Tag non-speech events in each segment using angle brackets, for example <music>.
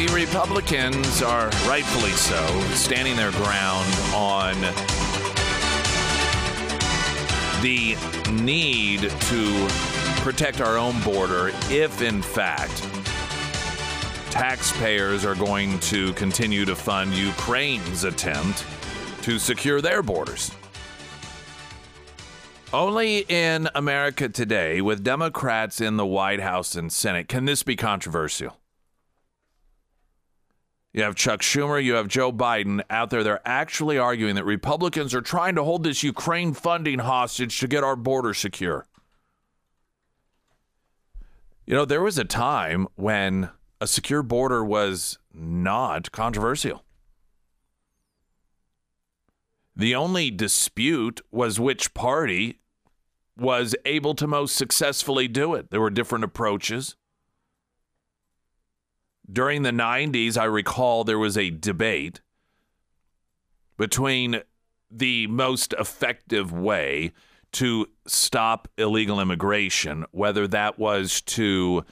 The Republicans are rightfully so standing their ground on the need to protect our own border if, in fact, taxpayers are going to continue to fund Ukraine's attempt to secure their borders. Only in America today, with Democrats in the White House and Senate, can this be controversial. You have Chuck Schumer, you have Joe Biden out there. They're actually arguing that Republicans are trying to hold this Ukraine funding hostage to get our border secure. You know, there was a time when a secure border was not controversial. The only dispute was which party was able to most successfully do it. There were different approaches. During the 90s, I recall there was a debate between the most effective way to stop illegal immigration, whether that was to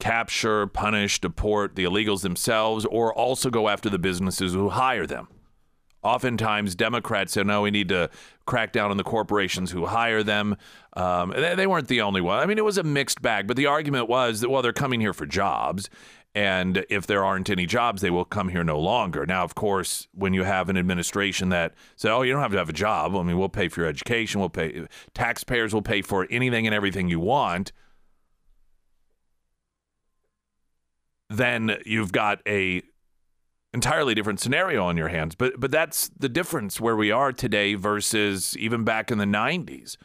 capture, punish, deport the illegals themselves, or also go after the businesses who hire them. Oftentimes, Democrats say, no, we need to crack down on the corporations who hire them. Um, they, they weren't the only one. I mean, it was a mixed bag, but the argument was that, well, they're coming here for jobs. And if there aren't any jobs, they will come here no longer. Now, of course, when you have an administration that says, oh, you don't have to have a job. I mean, we'll pay for your education. We'll pay, taxpayers will pay for anything and everything you want. Then you've got a entirely different scenario on your hands. But but that's the difference where we are today versus even back in the 90s.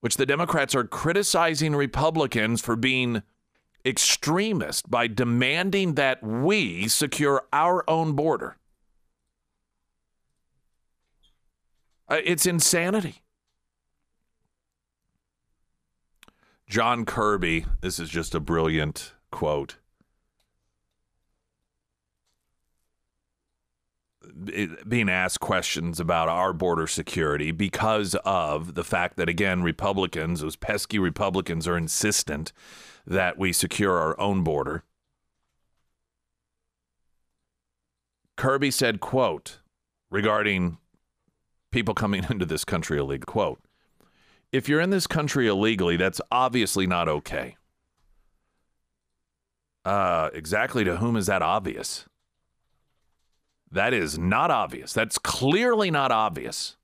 Which the Democrats are criticizing Republicans for being extremist by demanding that we secure our own border. Uh, It's insanity. John Kirby, this is just a brilliant quote. Being asked questions about our border security because of the fact that again Republicans, those pesky Republicans are insistent that we secure our own border. Kirby said, quote, regarding people coming <laughs> into this country illegally, quote, if you're in this country illegally, that's obviously not okay. Uh, exactly to whom is that obvious? That is not obvious. That's clearly not obvious.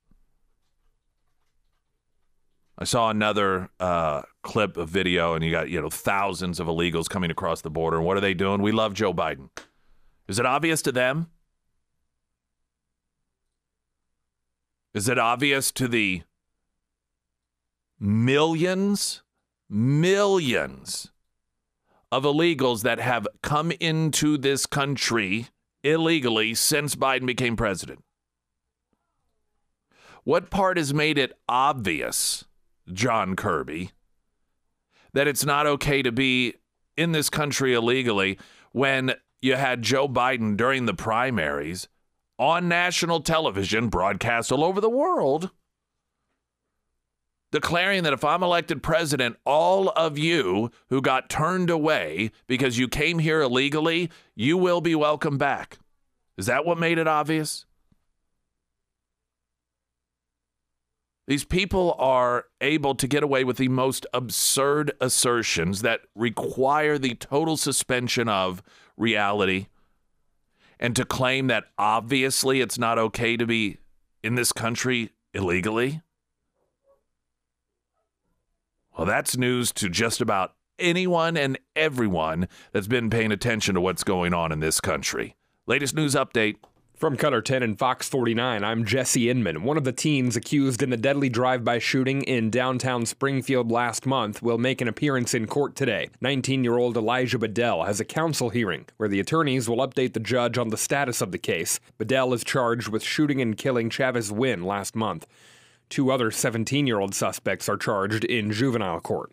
I saw another uh, clip of video, and you got you know thousands of illegals coming across the border. And what are they doing? We love Joe Biden. Is it obvious to them? Is it obvious to the millions, millions of illegals that have come into this country illegally since Biden became president? What part has made it obvious, John Kirby, that it's not okay to be in this country illegally when you had Joe Biden during the primaries on national television, broadcast all over the world, declaring that if I'm elected president, all of you who got turned away because you came here illegally, you will be welcome back. Is that what made it obvious? These people are able to get away with the most absurd assertions that require the total suspension of reality. And to claim that obviously it's not okay to be in this country illegally? Well, that's news to just about anyone and everyone that's been paying attention to what's going on in this country. Latest news update From KOLR 10 and Fox 49, I'm Jesse Inman. One of the teens accused in the deadly drive by shooting in downtown Springfield last month will make an appearance in court today. 19 year old Elijah Bedell has a counsel hearing where the attorneys will update the judge on the status of the case. Bedell is charged with shooting and killing Chavez Wynn last month. Two other 17 year old suspects are charged in juvenile court.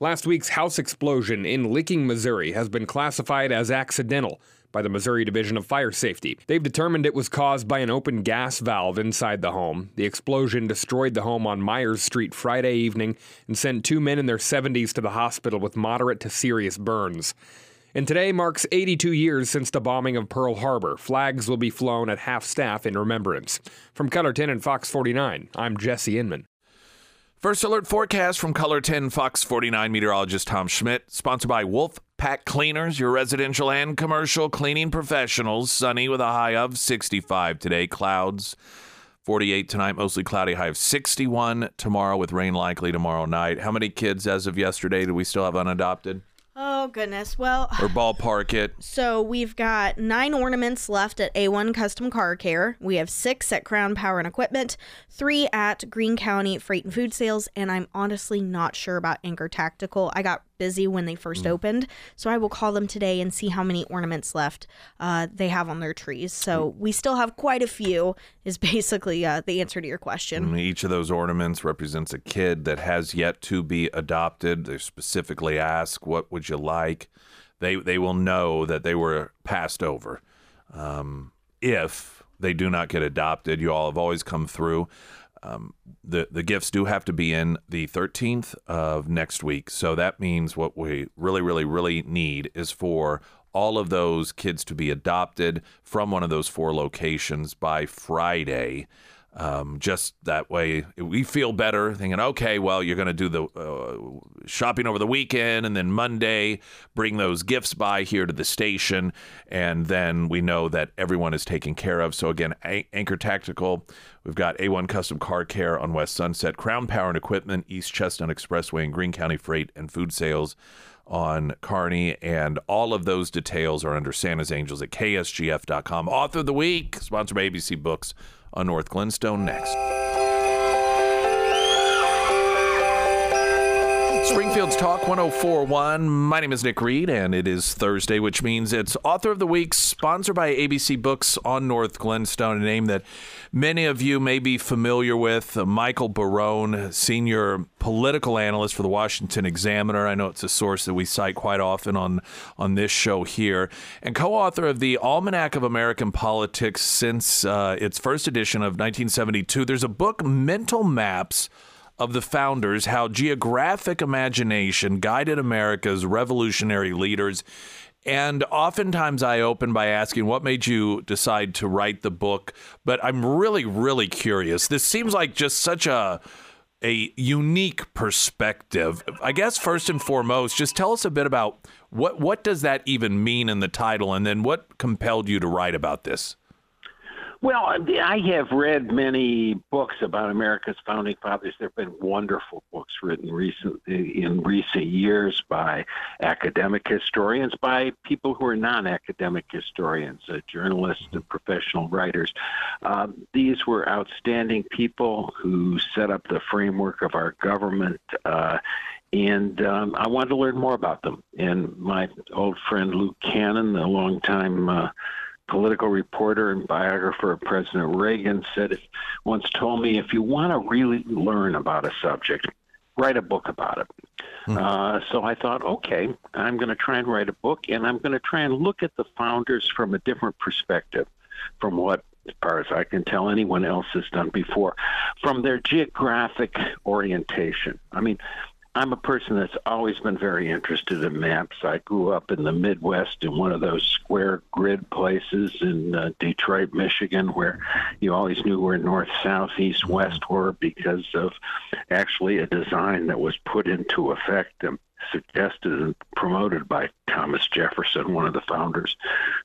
Last week's house explosion in Licking, Missouri has been classified as accidental by the Missouri Division of Fire Safety. They've determined it was caused by an open gas valve inside the home. The explosion destroyed the home on Myers Street Friday evening and sent two men in their 70s to the hospital with moderate to serious burns. And today marks 82 years since the bombing of Pearl Harbor. Flags will be flown at half staff in remembrance. From KOLR 10 and Fox 49, I'm Jesse Inman. First alert forecast from KOLR 10 Fox 49 meteorologist Tom Schmidt, sponsored by Wolf Pack Cleaners, your residential and commercial cleaning professionals. Sunny with a high of 65 today. Clouds 48 tonight, mostly cloudy, high of 61 tomorrow with rain likely tomorrow night. How many kids as of yesterday do we still have unadopted? Oh goodness. Well, or ballpark it. <sighs> So we've got nine ornaments left at A1 Custom Car Care. We have six at Crown Power and Equipment, three at Greene County Freight and Food Sales, and I'm honestly not sure about Anchor Tactical. I got busy when they first mm. opened. So I will call them today and see how many ornaments left uh, they have on their trees. So we still have quite a few, is basically uh, the answer to your question. Mm, each of those ornaments represents a kid that has yet to be adopted. They specifically ask, What would you like? They, they will know that they were passed over. Um, if they do not get adopted, you all have always come through. Um, the the gifts do have to be in the 13th of next week. So that means what we really, really, really need is for all of those kids to be adopted from one of those four locations by Friday. Um, just that way, we feel better thinking, okay, well, you're going to do the uh, shopping over the weekend, and then Monday, bring those gifts by here to the station, and then we know that everyone is taken care of. So, again, A- Anchor Tactical, we've got A1 Custom Car Care on West Sunset, Crown Power and Equipment, East Chestnut Expressway, and Greene County Freight and Food Sales on Kearney, and all of those details are under Santa's Angels at ksgf.com. Author of the Week, sponsored by ABC Books on North Glenstone next. Springfield's Talk 1041. My name is Nick Reed, and it is Thursday, which means it's Author of the Week, sponsored by ABC Books on North Glenstone, a name that many of you may be familiar with. Michael Barone, senior political analyst for the Washington Examiner. I know it's a source that we cite quite often on, on this show here, and co author of the Almanac of American Politics since uh, its first edition of 1972. There's a book, Mental Maps of the founders how geographic imagination guided America's revolutionary leaders. And oftentimes I open by asking, what made you decide to write the book? But I'm really, really curious. This seems like just such a a unique perspective. I guess first and foremost, just tell us a bit about what what does that even mean in the title, and then what compelled you to write about this. Well, I have read many books about America's founding fathers. There have been wonderful books written recent in recent years by academic historians, by people who are non-academic historians, uh, journalists, and professional writers. Um, these were outstanding people who set up the framework of our government. Uh, and um, I wanted to learn more about them. And my old friend Lou Cannon, a longtime uh, political reporter and biographer of President Reagan, said if, once told me if you want to really learn about a subject, write a book about it. Mm-hmm. Uh, so I thought, okay, I'm going to try and write a book, and I'm going to try and look at the founders from a different perspective, from what as far as I can tell, anyone else has done before, from their geographic orientation. I mean, I'm a person that's always been very interested in maps. I grew up in the Midwest in one of those square grid places in uh, Detroit, Michigan, where you always knew where north, south, east, west were because of actually a design that was put into effect and suggested and promoted by Thomas Jefferson, one of the founders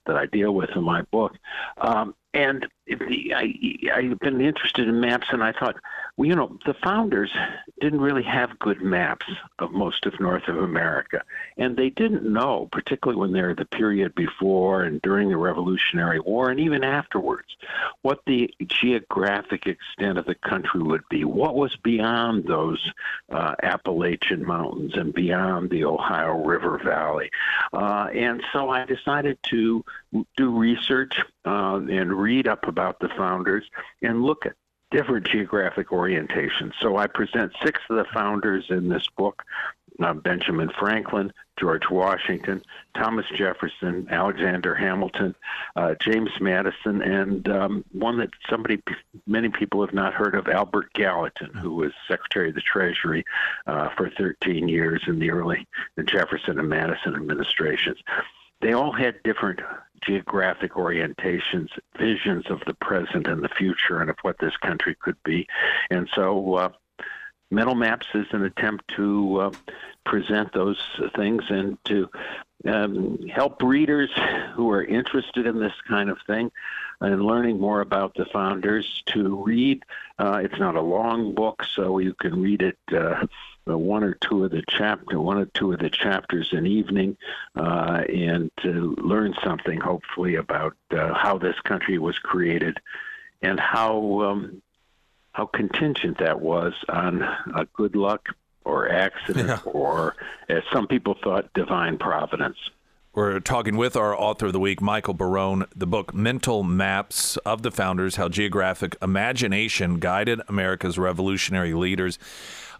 that I deal with in my book. Um, and the, I, I've been interested in maps, and I thought, you know, the founders didn't really have good maps of most of North of America. And they didn't know, particularly when they're the period before and during the Revolutionary War and even afterwards, what the geographic extent of the country would be, what was beyond those uh, Appalachian Mountains and beyond the Ohio River Valley. Uh, and so I decided to do research uh, and read up about the founders and look at different geographic orientations. So I present six of the founders in this book uh, Benjamin Franklin, George Washington, Thomas Jefferson, Alexander Hamilton, uh, James Madison, and um, one that somebody, many people have not heard of, Albert Gallatin, who was Secretary of the Treasury uh, for 13 years in the early the Jefferson and Madison administrations. They all had different geographic orientations, visions of the present and the future, and of what this country could be. And so, uh, Mental Maps is an attempt to uh, present those things and to um, help readers who are interested in this kind of thing and learning more about the founders to read. Uh, it's not a long book, so you can read it uh, one or two of the chapter, one or two of the chapters an evening, uh, and to learn something hopefully about uh, how this country was created and how um, how contingent that was on good luck or accident yeah. or, as some people thought, divine providence. We're talking with our author of the week, Michael Barone, the book Mental Maps of the Founders How Geographic Imagination Guided America's Revolutionary Leaders.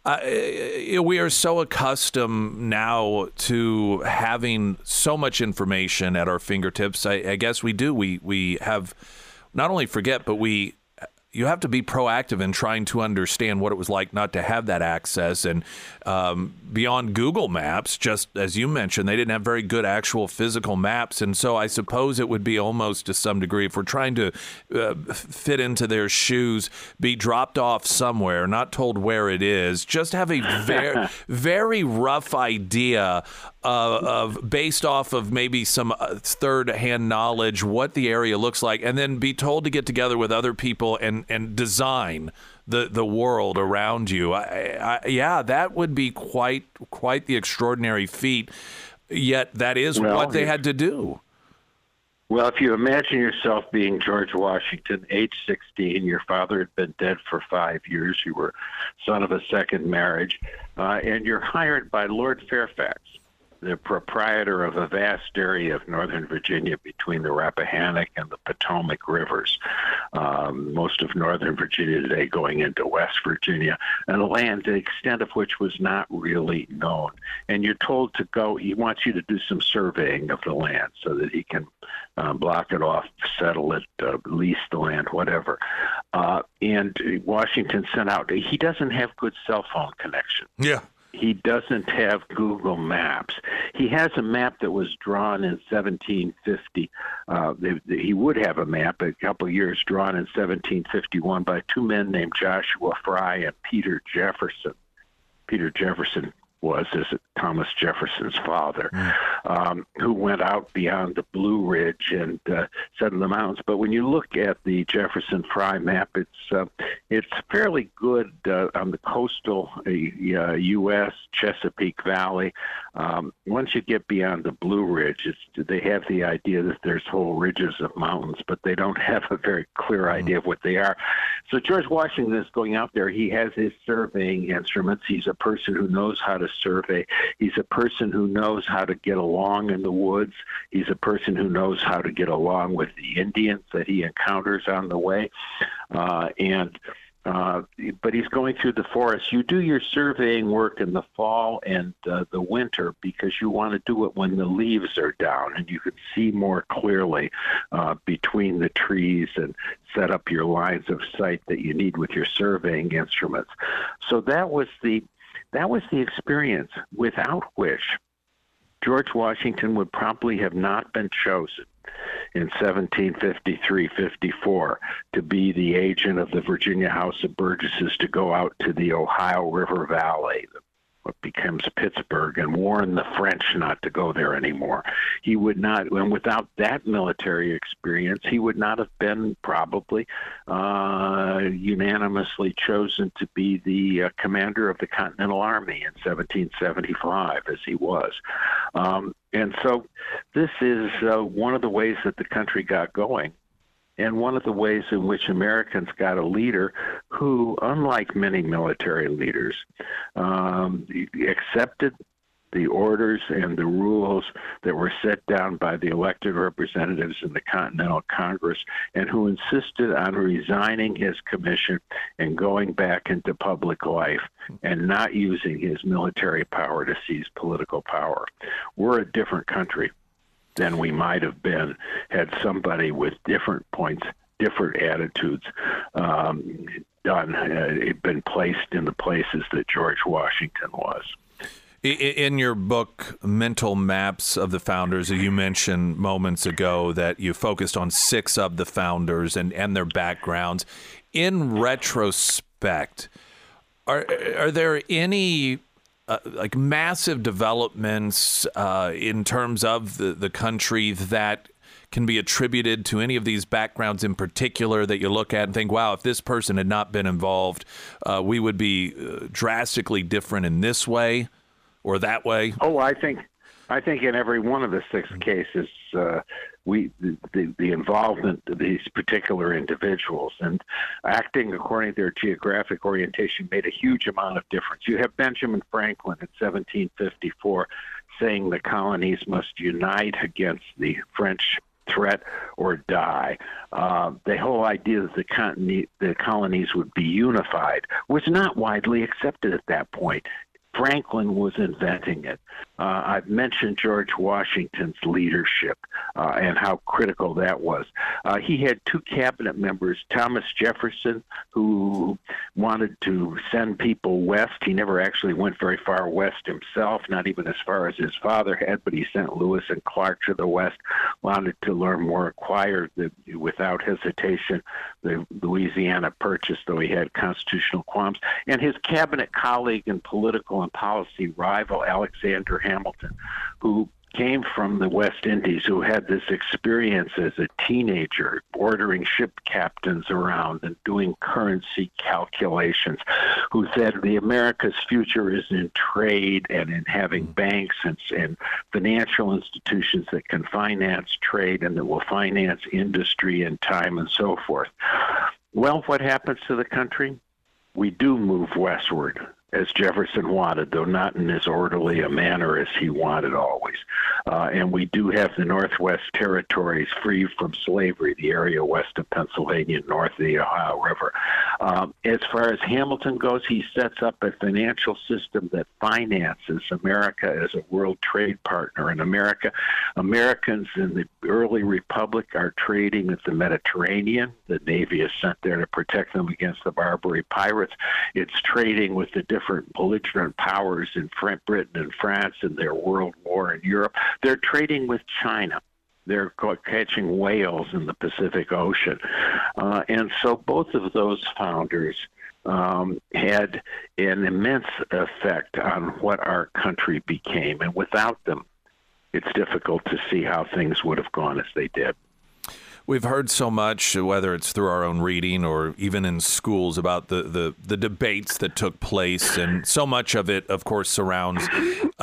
Uh, we are so accustomed now to having so much information at our fingertips. I, I guess we do. We we have not only forget, but we you have to be proactive in trying to understand what it was like not to have that access. And um, beyond Google Maps, just as you mentioned, they didn't have very good actual physical maps. And so I suppose it would be almost to some degree, if we're trying to uh, fit into their shoes, be dropped off somewhere, not told where it is, just have a very, <laughs> very rough idea uh, of based off of maybe some uh, third hand knowledge what the area looks like and then be told to get together with other people and and design the the world around you. I, I, yeah that would be quite quite the extraordinary feat yet that is well, what they had to do. Well, if you imagine yourself being George Washington, age 16, your father had been dead for five years, you were son of a second marriage, uh, and you're hired by Lord Fairfax, the proprietor of a vast area of northern Virginia between the Rappahannock and the Potomac rivers. Um, most of northern Virginia today going into West Virginia, and a land the extent of which was not really known. And you're told to go, he wants you to do some surveying of the land so that he can uh, block it off, settle it, uh, lease the land, whatever. Uh, and Washington sent out, he doesn't have good cell phone connection. Yeah he doesn't have Google Maps. He has a map that was drawn in 1750. Uh, he would have a map a couple of years drawn in 1751 by two men named Joshua Fry and Peter Jefferson. Peter Jefferson was is Thomas Jefferson's father, mm. um, who went out beyond the Blue Ridge and uh, settled the mountains. But when you look at the Jefferson Fry map, it's uh, it's fairly good uh, on the coastal uh, U.S. Chesapeake Valley. Um, once you get beyond the Blue Ridge, it's, they have the idea that there's whole ridges of mountains, but they don't <laughs> have a very clear mm. idea of what they are. So George Washington is going out there. He has his surveying instruments. He's a person who knows how to survey. He's a person who knows how to get along in the woods. He's a person who knows how to get along with the Indians that he encounters on the way. Uh, and uh, but he's going through the forest. You do your surveying work in the fall and uh, the winter because you want to do it when the leaves are down and you can see more clearly uh, between the trees and set up your lines of sight that you need with your surveying instruments. So that was the that was the experience without which George Washington would probably have not been chosen in 1753 54 to be the agent of the Virginia House of Burgesses to go out to the Ohio River Valley, the what becomes Pittsburgh, and warned the French not to go there anymore. He would not, and without that military experience, he would not have been probably uh, unanimously chosen to be the uh, commander of the Continental Army in 1775, as he was. Um, and so, this is uh, one of the ways that the country got going and one of the ways in which Americans got a leader who, unlike many military leaders, um, accepted the orders and the rules that were set down by the elected representatives in the Continental Congress, and who insisted on resigning his commission and going back into public life and not using his military power to seize political power. We're a different country than we might have been had somebody with different points, different attitudes um, done, uh, been placed in the places that George Washington was. In your book, Mental Maps of the Founders, you mentioned moments ago that you focused on six of the founders and, and their backgrounds. In retrospect, are, are there any uh, like massive developments uh, in terms of the, the country that can be attributed to any of these backgrounds in particular that you look at and think, wow, if this person had not been involved, uh, we would be uh, drastically different in this way or that way? Oh, I think I think in every one of the six cases, uh, we the, the involvement of these particular individuals and acting according to their geographic orientation made a huge amount of difference. You have Benjamin Franklin in 1754 saying the colonies must unite against the French threat or die. Uh, the whole idea that the, the colonies would be unified was not widely accepted at that point. Franklin was inventing it. Uh, I've mentioned George Washington's leadership uh, and how critical that was. Uh, he had two cabinet members, Thomas Jefferson, who wanted to send people west. He never actually went very far west himself, not even as far as his father had, but he sent Lewis and Clark to the west, wanted to learn more, acquired the, without hesitation the Louisiana Purchase, though he had constitutional qualms. And his cabinet colleague and political policy rival, Alexander Hamilton, who came from the West Indies who had this experience as a teenager, ordering ship captains around and doing currency calculations, who said the America's future is in trade and in having banks and, and financial institutions that can finance trade and that will finance industry and time and so forth. Well, what happens to the country? We do move westward as Jefferson wanted, though not in as orderly a manner as he wanted always. Uh, and we do have the Northwest Territories free from slavery, the area west of Pennsylvania, north of the Ohio River. Um, as far as Hamilton goes, he sets up a financial system that finances America as a world trade partner. In America, Americans in the early republic are trading at the Mediterranean. The Navy is sent there to protect them against the Barbary pirates. It's trading with the different belligerent powers in Britain and France in their world war in Europe. They're trading with China. They're catching whales in the Pacific Ocean. Uh, and so both of those founders um, had an immense effect on what our country became. And without them, it's difficult to see how things would have gone as they did. We've heard so much, whether it's through our own reading or even in schools, about the, the, the debates that took place. And so much of it, of course, surrounds,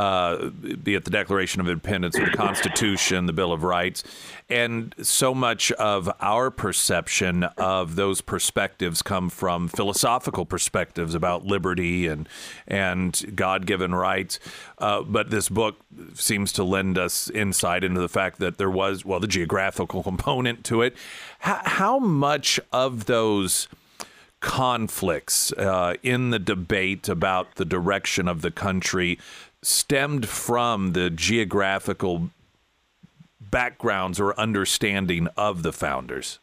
uh, be it the Declaration of Independence, or the Constitution, the Bill of Rights. And so much of our perception of those perspectives come from philosophical perspectives about liberty and, and God given rights. Uh, but this book seems to lend us insight into the fact that there was, well, the geographical <laughs> component to it. How, how much of those conflicts uh, in the debate about the direction of the country stemmed from the geographical backgrounds or understanding of the founders?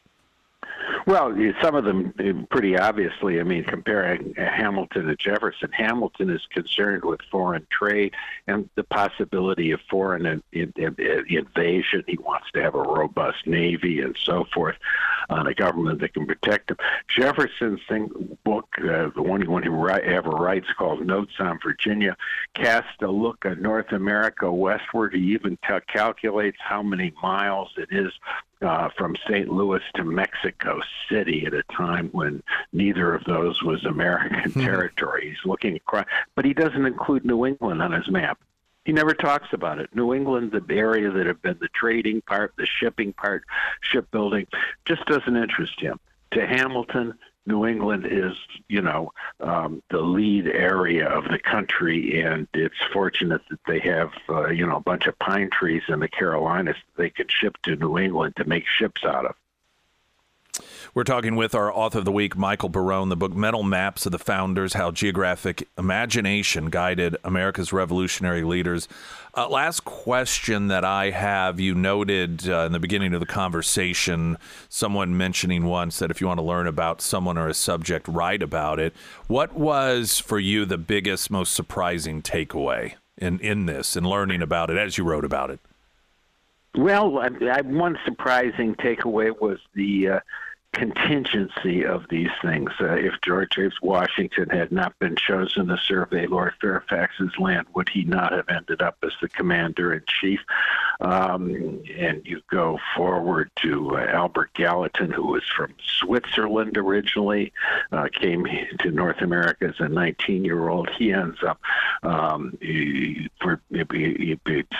Well, some of them eh, pretty obviously. I mean, comparing Hamilton to Jefferson, Hamilton is concerned with foreign trade and the possibility of foreign in, invasion. He wants to have a robust navy and so forth. on a government that can protect them. Jefferson's thing, book, uh, the one, one he write, ever writes called Notes on Virginia, casts a look at North America westward. He even t- calculates how many miles it is uh, from St. Louis to Mexico City at a time when neither of those was American hmm. territory. He's looking across, but he doesn't include New England on his map. He never talks about it. New England, the area that had been the trading part, the shipping part, shipbuilding, just doesn't interest him. To Hamilton, New England is, you know, um, the lead area of the country, and it's fortunate that they have, uh, you know, a bunch of pine trees in the Carolinas that they could ship to New England to make ships out of. We're talking with our author of the week, Michael Barone, the book Mental Maps of the Founders How Geographic Imagination Guided America's Revolutionary Leaders. Uh, last question that I have you noted uh, in the beginning of the conversation, someone mentioning once that if you want to learn about someone or a subject, write about it. What was for you the biggest, most surprising takeaway in, in this and learning about it as you wrote about it? Well, I, I, one surprising takeaway was the uh, contingency of these things. Uh, if George H. Washington had not been chosen to survey Lord Fairfax's land, would he not have ended up as the commander in chief? Um, and you go forward to uh, Albert Gallatin, who was from Switzerland originally, uh, came to North America as a 19 year old. He ends up um, for,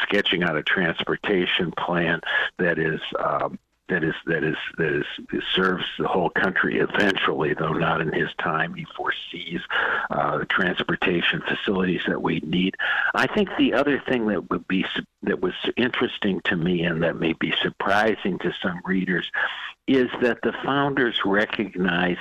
sketching out a transportation plan that is. Um, that is that is that is serves the whole country eventually, though not in his time. He foresees uh, the transportation facilities that we need. I think the other thing that would be that was interesting to me and that may be surprising to some readers is that the founders recognized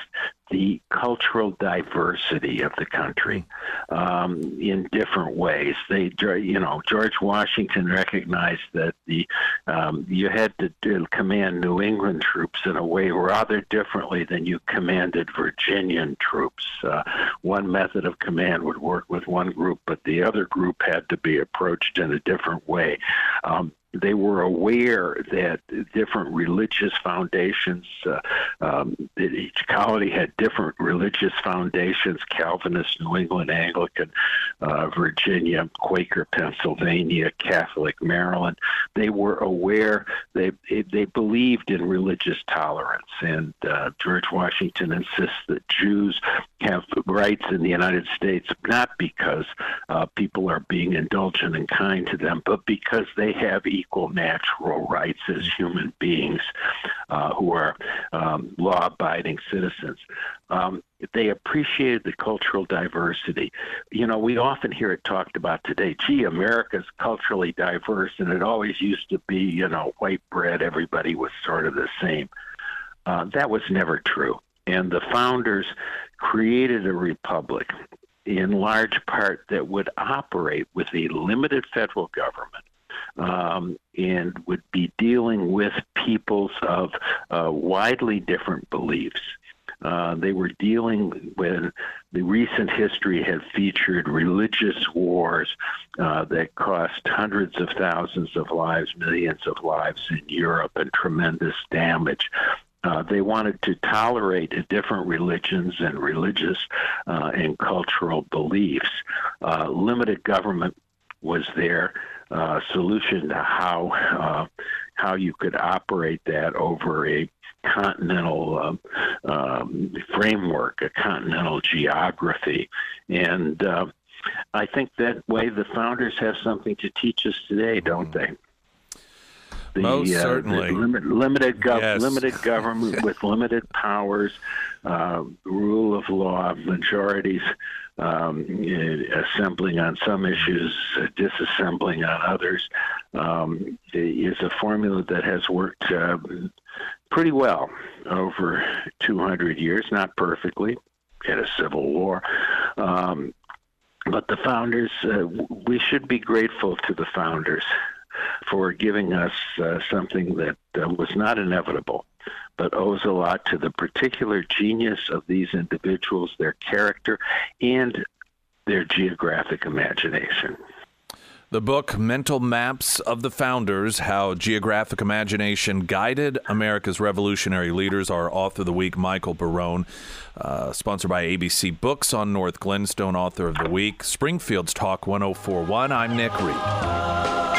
the cultural diversity of the country um, in different ways. They, you know, George Washington recognized that the um, you had to, command New England troops in a way rather differently than you commanded Virginian troops. Uh, one method of command would work with one group, but the other group had to be approached in a different way. Um, they were aware that different religious foundations, uh, um, each colony had different religious foundations Calvinist, New England, Anglican, uh, Virginia, Quaker, Pennsylvania, Catholic, Maryland. They were aware, they, they believed in religious tolerance. And uh, George Washington insists that Jews have rights in the United States not because uh, people are being indulgent and kind to them, but because they have equal natural rights as human beings uh, who are um, law abiding citizens. Um, they appreciated the cultural diversity. You know, we often hear it talked about today. Gee, America's culturally diverse, and it always used to be, you know, white bread, everybody was sort of the same. Uh, that was never true. And the founders created a republic in large part that would operate with a limited federal government um, and would be dealing with peoples of uh, widely different beliefs. Uh, they were dealing with the recent history had featured religious wars uh, that cost hundreds of thousands of lives, millions of lives in Europe, and tremendous damage. Uh, they wanted to tolerate different religions and religious uh, and cultural beliefs. Uh, limited government was their uh, solution to how uh, how you could operate that over a continental um, um, framework, a continental geography, and uh, I think that way the founders have something to teach us today, don't mm-hmm. they? The, Most uh, certainly. The limit, limited, gov- yes. limited government <laughs> with limited powers, uh, rule of law, majorities um, assembling on some issues, disassembling on others, um, is a formula that has worked uh, pretty well over 200 years, not perfectly. Had a civil war. Um, but the founders, uh, we should be grateful to the founders for giving us uh, something that uh, was not inevitable, but owes a lot to the particular genius of these individuals, their character, and their geographic imagination. The book Mental Maps of the Founders How Geographic Imagination Guided America's Revolutionary Leaders. Our author of the week, Michael Barone, uh, sponsored by ABC Books on North Glenstone, author of the week, Springfield's Talk 1041. I'm Nick Reed.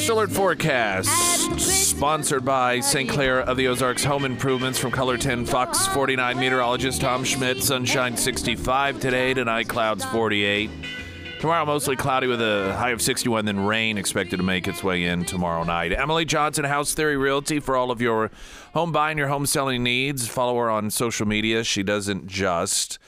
First Alert Forecast, sponsored by St. Clair of the Ozarks Home Improvements from KOLR 10 Fox 49 meteorologist Tom Schmidt. Sunshine 65 today, tonight clouds 48. Tomorrow mostly cloudy with a high of 61, then rain expected to make its way in tomorrow night. Emily Johnson, House Theory Realty, for all of your home buying, your home selling needs. Follow her on social media. She doesn't just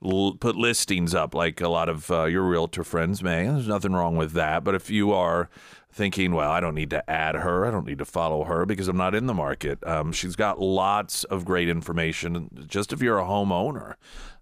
put listings up like a lot of uh, your realtor friends may. There's nothing wrong with that. But if you are thinking, well, I don't need to add her, I don't need to follow her because I'm not in the market, um, she's got lots of great information. Just if you're a homeowner,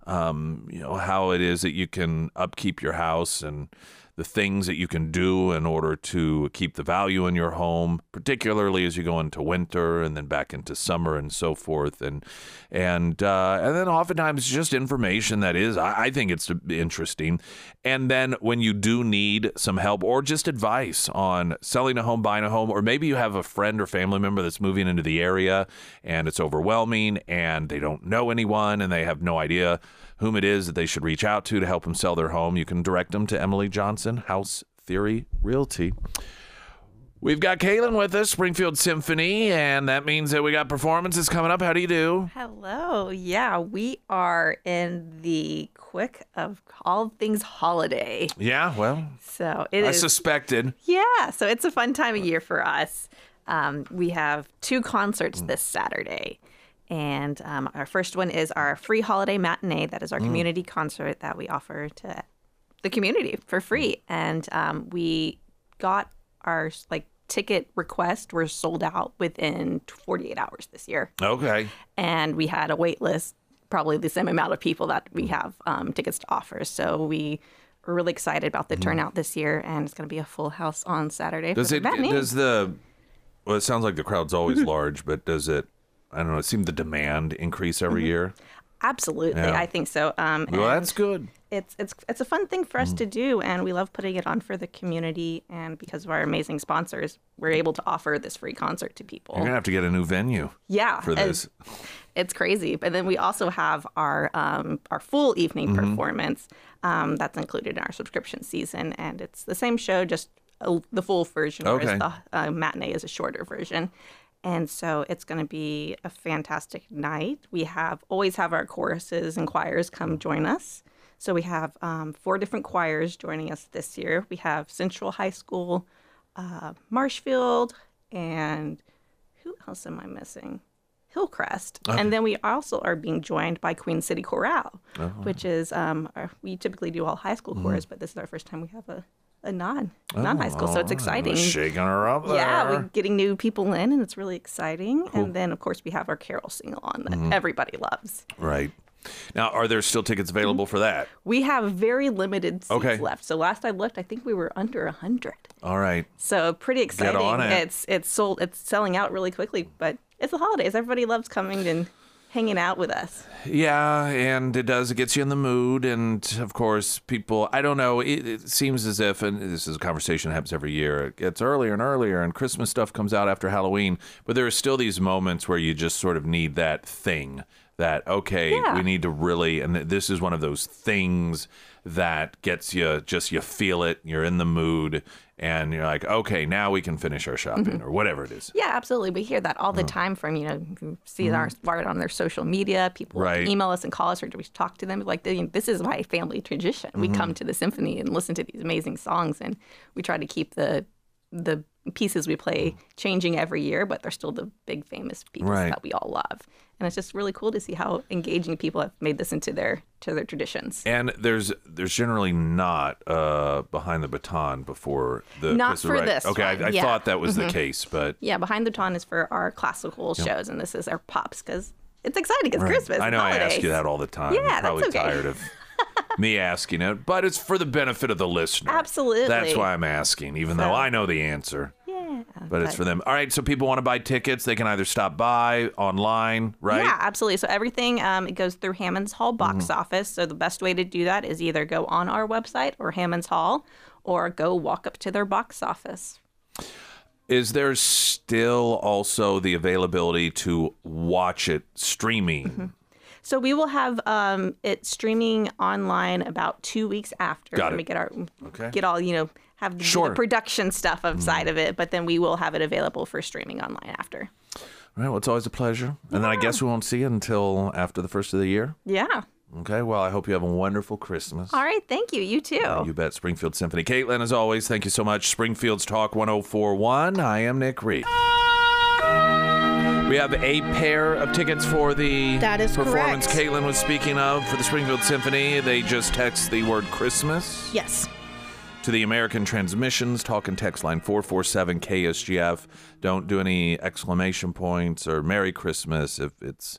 um, you know how it is that you can upkeep your house and the things that you can do in order to keep the value in your home, particularly as you go into winter and then back into summer and so forth. And and uh, and then oftentimes just information that is, I, I think it's interesting. And then when you do need some help or just advice on selling a home, buying a home, or maybe you have a friend or family member that's moving into the area and it's overwhelming and they don't know anyone and they have no idea whom it is that they should reach out to to help them sell their home, you can direct them to Emily Johnson, House Theory Realty. We've got Kaitlyn with us, Springfield Symphony, and that means that we got performances coming up. How do you do? Hello. Yeah, we are in the quick of all things holiday. Yeah, well, So it I is. suspected. yeah, so it's a fun time of year for us. Um, we have two concerts this Saturday. And um, our first one is our free holiday matinee. That is our community concert that we offer to the community for free. And um, we got our like ticket request were sold out within 48 hours this year. Okay. and we had a wait list, probably the same amount of people that we have um, tickets to offer. So we are really excited about the turnout this year, and it's going to be a full house on Saturday. Does it, the does the, well, it sounds like the crowd's always <laughs> large, but does it, I don't know, it seems the demand increase every year? Absolutely, Yeah. I think so. Um, Well, that's good. it's it's it's a fun thing for us to do, and we love putting it on for the community. And because of our amazing sponsors, we're able to offer this free concert to people. You're to have to get a new venue yeah, for this. <laughs> it's crazy. But then we also have our um, our full evening Mm-hmm. performance um, that's included in our subscription season, and it's the same show, just a, the full version, Okay. whereas the uh, matinee is a shorter version. And so it's going to be a fantastic night. We have always have our choruses and choirs come join us. So we have um, four different choirs joining us this year. We have Central High School, uh, Marshfield, and who else am I missing? Hillcrest. And then we also are being joined by Queen City Chorale, which is um, our, we typically do all high school chorus, but this is our first time we have a, a non non high school, so it's oh, exciting. Shaking her up there. Yeah, we're getting new people in, and it's really exciting. And then, of course, we have our carol sing along that mm-hmm. everybody loves. Right. Now, are there still tickets available for that? We have very limited seats Okay. left. So last I looked, I think we were under hundred. All right. So pretty exciting. Get on it. It's it's sold. It's selling out really quickly, but it's the holidays. Everybody loves coming and hanging out with us. Yeah, and it does. It gets you in the mood. And of course, people, I don't know, it, it seems as if, and this is a conversation that happens every year, it gets earlier and earlier, and Christmas stuff comes out after Halloween. But there are still these moments where you just sort of need that thing that, okay, Yeah. we need to really, and this is one of those things that gets you, just you feel it, you're in the mood, and you're like, okay, now we can finish our shopping or whatever it is. Yeah, absolutely. We hear that all the time from you know you see our word on their social media. People Mm-hmm. Right. email us and call us, or do we talk to them? Like this is my family tradition. We Mm-hmm. come to the symphony and listen to these amazing songs, and we try to keep the the pieces we play changing every year, but they're still the big famous pieces Right. that we all love. And it's just really cool to see how engaging people have made this into their to their traditions. And there's there's generally not uh, behind the baton before the Not for right. this Okay, I, I yeah. thought that was the case, but Yeah, behind the baton is for our classical shows, and this is our pops because it's exciting. It's Christmas. I know I ask you that all the time. Yeah, You're that's probably okay. tired of <laughs> <laughs> me asking it, but it's for the benefit of the listener. Absolutely. That's why I'm asking, even though I know the answer. Yeah. But it's for them. All right. So people want to buy tickets. They can either stop by online, right? Yeah, absolutely. So everything um, it goes through Hammons Hall box Mm-hmm. office. So the best way to do that is either go on our website or Hammons Hall, or go walk up to their box office. Is there still also the availability to watch it streaming? Mm-hmm. So we will have um, it streaming online about two weeks after. Got when it. we get our Okay. get all you know have the, Sure. The production stuff outside of it, but then we will have it available for streaming online after. All right. Well, it's always a pleasure. And then I guess we won't see it until after the first of the year. Yeah. Okay. Well, I hope you have a wonderful Christmas. All right. Thank you. You too. You bet. Springfield Symphony. Kaitlyn, as always, thank you so much. Springfield's Talk 1041. I am Nick Reed. We have a pair of tickets for the That is performance correct. Kaitlyn was speaking of for the Springfield Symphony. They just text the word Christmas Yes. to the American Transmissions talk and text line 447 KSGF. Don't do any exclamation points or Merry Christmas if it's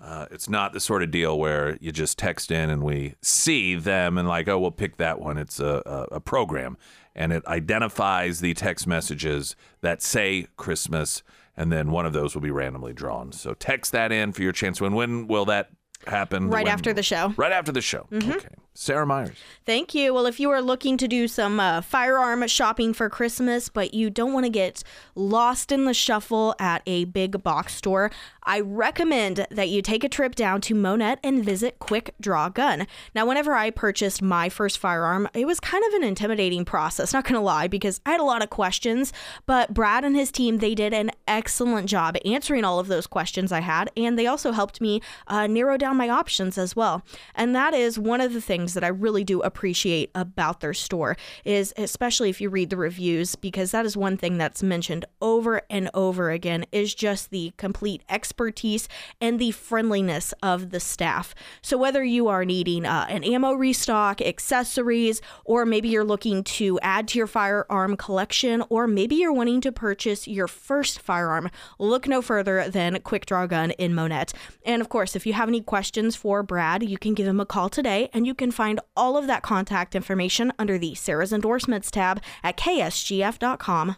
uh, it's not the sort of deal where you just text in and we see them and like, oh, we'll pick that one. It's a, a, a program and it identifies the text messages that say Christmas, and then one of those will be randomly drawn. So text that in for your chance to win. When will that happen? Right When- after the show. Right after the show. Okay. Sarah Myers. Thank you. Well, if you are looking to do some uh, firearm shopping for Christmas, but you don't want to get lost in the shuffle at a big box store, I recommend that you take a trip down to Monett and visit Quick Draw Gun. Now, whenever I purchased my first firearm, it was kind of an intimidating process, not going to lie, because I had a lot of questions, but Brad and his team, they did an excellent job answering all of those questions I had, and they also helped me uh, narrow down my options as well. And that is one of the things that I really do appreciate about their store is especially if you read the reviews because that is one thing that's mentioned over and over again is just the complete expertise and the friendliness of the staff. So whether you are needing uh, an ammo restock, accessories, or maybe you're looking to add to your firearm collection, or maybe you're wanting to purchase your first firearm, look no further than Quick Draw Gun in Monett. And of course, if you have any questions for Brad, you can give him a call today, and you can find all of that contact information under the Sarah's Endorsements tab at ksgf.com.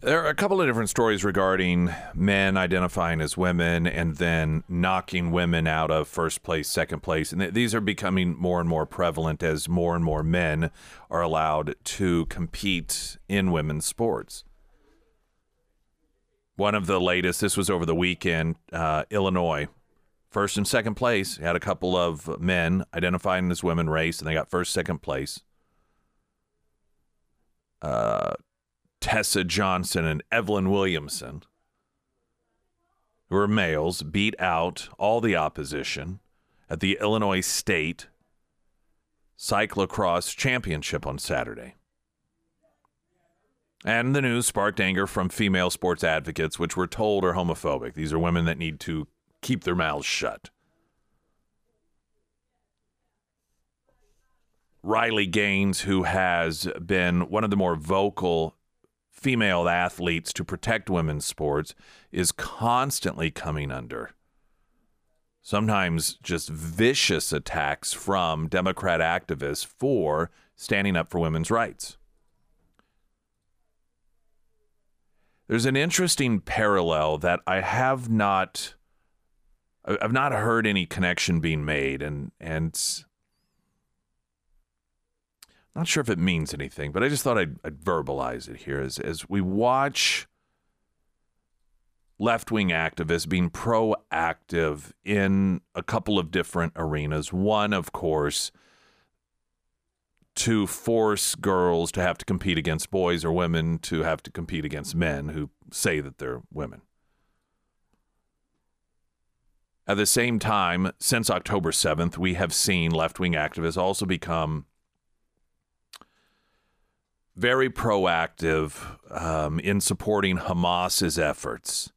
There are a couple of different stories regarding men identifying as women and then knocking women out of first place, second place. And th- these are becoming more and more prevalent as more and more men are allowed to compete in women's sports. One of the latest, this was over the weekend, uh, Illinois. First and second place, had a couple of men identifying as women race, and they got first, second place. Uh, Tessa Johnson and Evelyn Williamson, who are males, beat out all the opposition at the Illinois State Cyclocross Championship on Saturday. And the news sparked anger from female sports advocates, which were told are homophobic. These are women that need to keep their mouths shut. Riley Gaines, who has been one of the more vocal female athletes to protect women's sports, is constantly coming under sometimes just vicious attacks from Democrat activists for standing up for women's rights. There's an interesting parallel that I have not I've not heard any connection being made and and not sure if it means anything, but I just thought I'd, I'd verbalize it here as as we watch left wing activists being proactive in a couple of different arenas. One, of course, to force girls to have to compete against boys or women to have to compete against men who say that they're women. At the same time, since October 7th, we have seen left wing activists also become very proactive um, in supporting Hamas's efforts.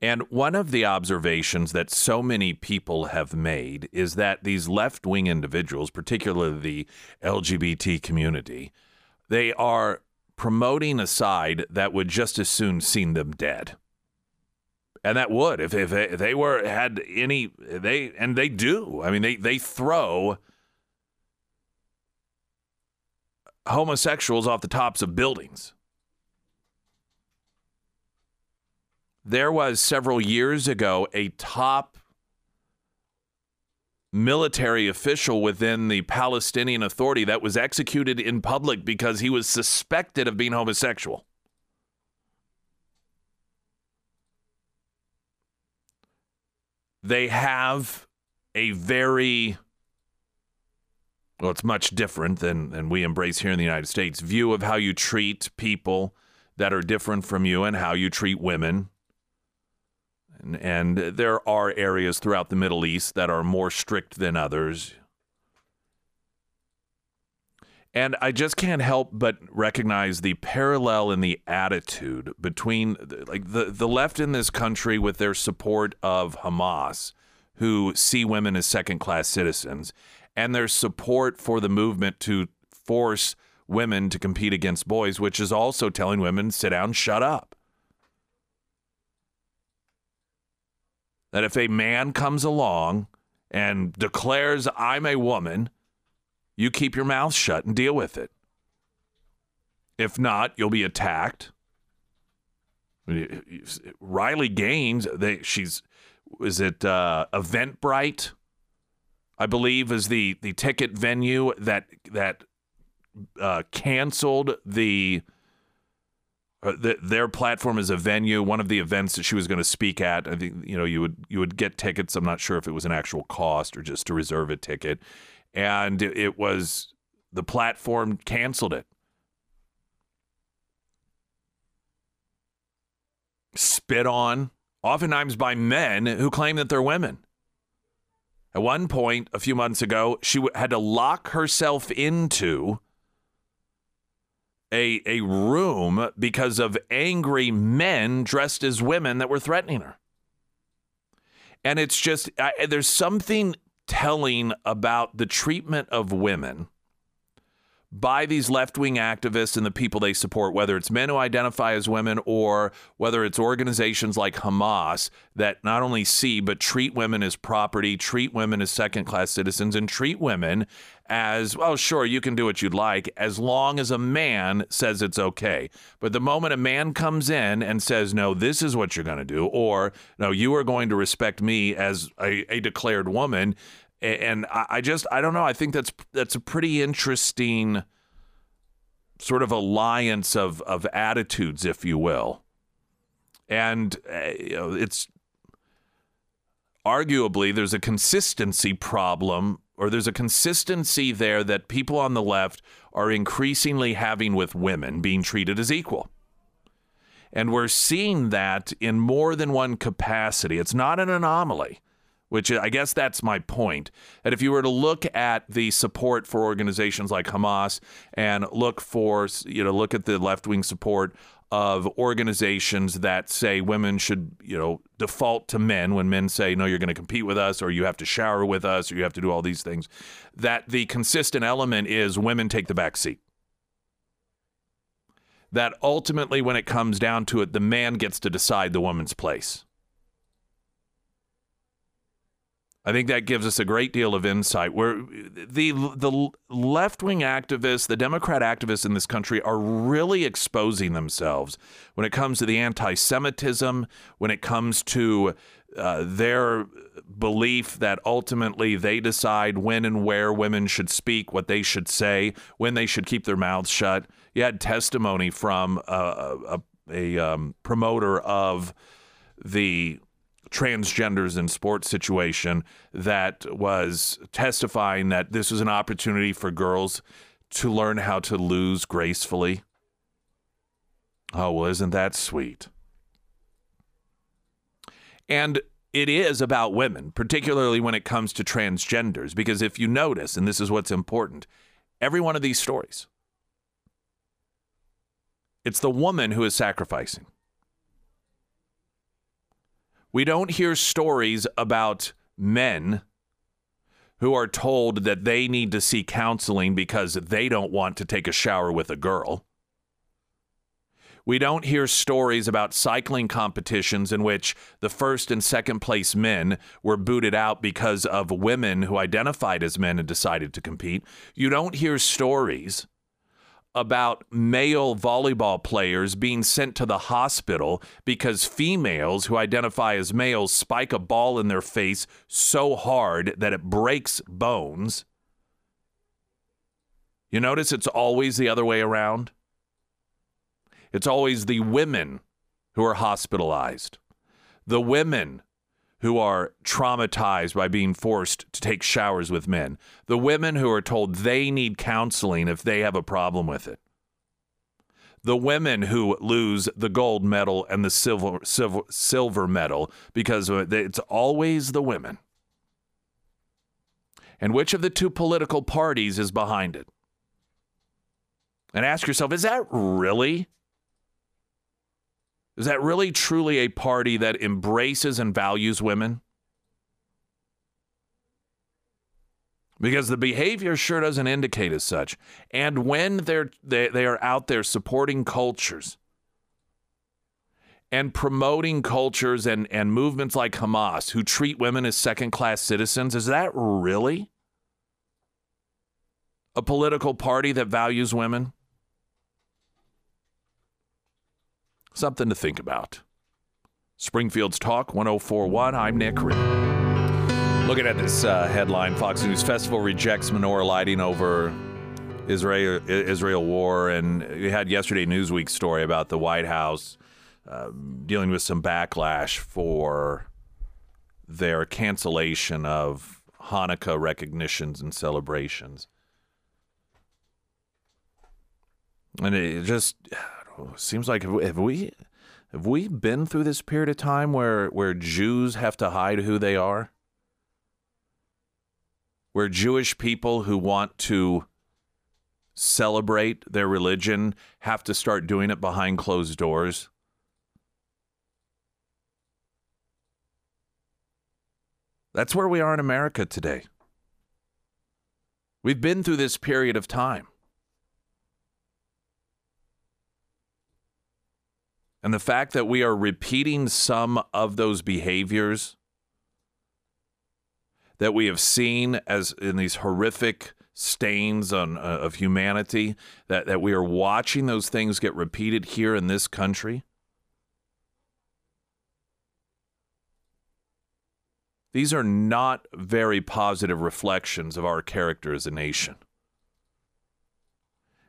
And one of the observations that so many people have made is that these left wing individuals, particularly the LGBT community, they are promoting a side that would just as soon seen them dead. And that would, if, if, they were, had any, they, and they do. I mean, they, they throw homosexuals off the tops of buildings. There was several years ago a top military official within the Palestinian Authority that was executed in public because he was suspected of being homosexual. They have a very well, it's much different than, than we embrace here in the United States view of how you treat people that are different from you and how you treat women and, and there are areas throughout the Middle East that are more strict than others. And I just can't help but recognize the parallel in the attitude between like the, the left in this country with their support of Hamas, who see women as second class citizens, and their support for the movement to force women to compete against boys, which is also telling women, sit down, shut up. That if a man comes along and declares, I'm a woman, you keep your mouth shut and deal with it. If not, you'll be attacked. Riley Gaines, they, she's, is it uh, Eventbrite? I believe is the the ticket venue that that uh, canceled the uh, the, their platform is a venue. One of the events that she was going to speak at, I think you know you would you would get tickets. I'm not sure if it was an actual cost or just to reserve a ticket, and it, it was the platform canceled it. Spit on, oftentimes by men who claim that they're women. At one point, a few months ago, she had to lock herself into a a room because of angry men dressed as women that were threatening her. And it's just I, there's something telling about the treatment of women by these left wing activists and the people they support, whether it's men who identify as women or whether it's organizations like Hamas that not only see but treat women as property, treat women as second class citizens, and treat women as well, sure, you can do what you'd like as long as a man says it's okay. But the moment a man comes in and says, no, this is what you're going to do, or no, you are going to respect me as a, a declared woman, and I just I don't know. I think that's that's a pretty interesting sort of alliance of of attitudes, if you will, and uh, you know, it's arguably there's a consistency problem or there's a consistency there that people on the left are increasingly having with women being treated as equal. And we're seeing that in more than one capacity. It's not an anomaly which I guess that's my point. That if you were to look at the support for organizations like Hamas and look for, you know, look at the left wing support of organizations that say women should, you know, default to men when men say, no, you're going to compete with us or you have to shower with us or you have to do all these things, that the consistent element is women take the back seat. That ultimately, when it comes down to it, the man gets to decide the woman's place. I think that gives us a great deal of insight. Where the the left wing activists, the Democrat activists in this country, are really exposing themselves when it comes to the anti-Semitism, when it comes to uh, their belief that ultimately they decide when and where women should speak, what they should say, when they should keep their mouths shut. You had testimony from a, a, a um, promoter of the transgenders in sports situation that was testifying that this was an opportunity for girls to learn how to lose gracefully. Oh, well, isn't that sweet? And it is about women, particularly when it comes to transgenders, because if you notice, and this is what's important, every one of these stories, it's the woman who is sacrificing. We don't hear stories about men who are told that they need to seek counseling because they don't want to take a shower with a girl. We don't hear stories about cycling competitions in which the first and second place men were booted out because of women who identified as men and decided to compete. You don't hear stories about male volleyball players being sent to the hospital because females who identify as males spike a ball in their face so hard that it breaks bones. You notice it's always the other way around? It's always the women who are hospitalized, the women who are traumatized by being forced to take showers with men, the women who are told they need counseling if they have a problem with it, the women who lose the gold medal and the silver, silver, silver medal because it's always the women. And which of the two political parties is behind it? And ask yourself, is that really is that really truly a party that embraces and values women? Because the behavior sure doesn't indicate as such. And when they're, they, they are out there supporting cultures and promoting cultures and, and movements like Hamas who treat women as second class citizens, is that really a political party that values women? Something to think about. Springfield's Talk 1041. I'm Nick Reed. Looking at this uh, headline Fox News Festival rejects menorah lighting over Israel, Israel war. And we had yesterday Newsweek story about the White House uh, dealing with some backlash for their cancellation of Hanukkah recognitions and celebrations. And it just seems like have we have we been through this period of time where where Jews have to hide who they are? Where Jewish people who want to celebrate their religion have to start doing it behind closed doors? That's where we are in America today. We've been through this period of time. And the fact that we are repeating some of those behaviors that we have seen as in these horrific stains on uh, of humanity that, that we are watching those things get repeated here in this country. These are not very positive reflections of our character as a nation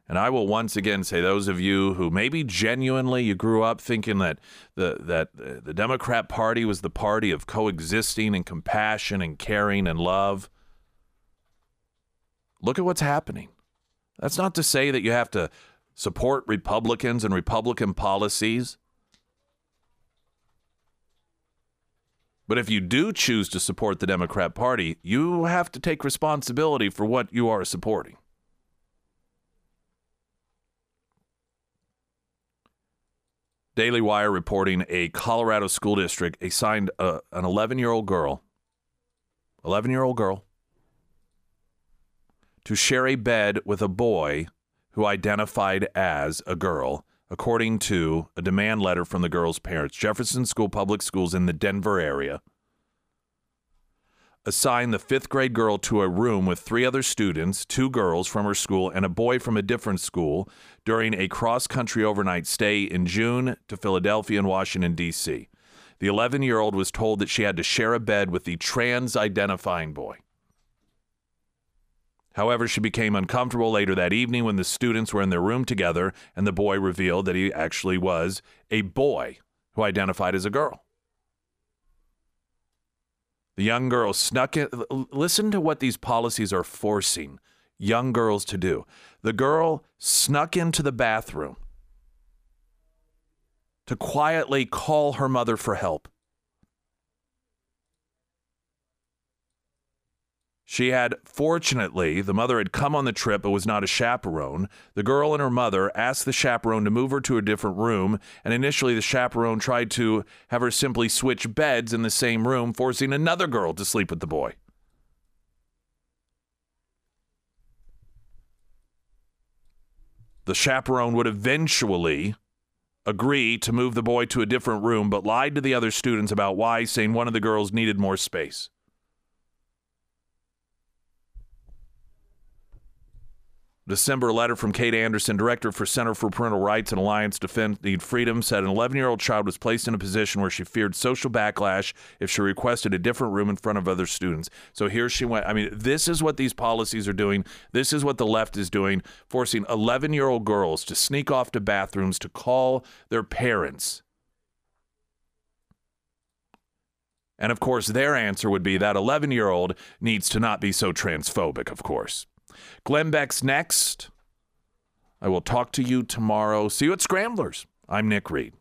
and I will once again say, those of you who maybe genuinely you grew up thinking that the that uh, the Democrat Party was the party of coexisting and compassion and caring and love, look at what's happening. That's not to say that you have to support Republicans and Republican policies. But if you do choose to support the Democrat Party, you have to take responsibility for what you are supporting. Daily Wire reporting a Colorado school district assigned a, an 11 year old girl, 11 year old girl, to share a bed with a boy who identified as a girl, according to a demand letter from the girl's parents. Jefferson School Public Schools in the Denver area assigned the fifth grade girl to a room with three other students, two girls from her school and a boy from a different school, during a cross country overnight stay in June to Philadelphia and Washington, D.C. The 11 year old was told that she had to share a bed with the trans identifying boy. However, she became uncomfortable later that evening when the students were in their room together and the boy revealed that he actually was a boy who identified as a girl. The young girl snuck in. Listen to what these policies are forcing young girls to do. The girl snuck into the bathroom to quietly call her mother for help. She had, fortunately, the mother had come on the trip but was not a chaperone. The girl and her mother asked the chaperone to move her to a different room, and initially the chaperone tried to have her simply switch beds in the same room, forcing another girl to sleep with the boy. The chaperone would eventually agree to move the boy to a different room, but lied to the other students about why, saying one of the girls needed more space. December letter from Kate Anderson, director for Center for Parental Rights and Alliance Defending Freedom, said an 11 year old child was placed in a position where she feared social backlash if she requested a different room in front of other students. So here she went. I mean, this is what these policies are doing. This is what the left is doing, forcing 11 year old girls to sneak off to bathrooms to call their parents. And of course, their answer would be that 11 year old needs to not be so transphobic, of course. Glenn Beck's next. I will talk to you tomorrow. See you at Scramblers. I'm Nick Reed.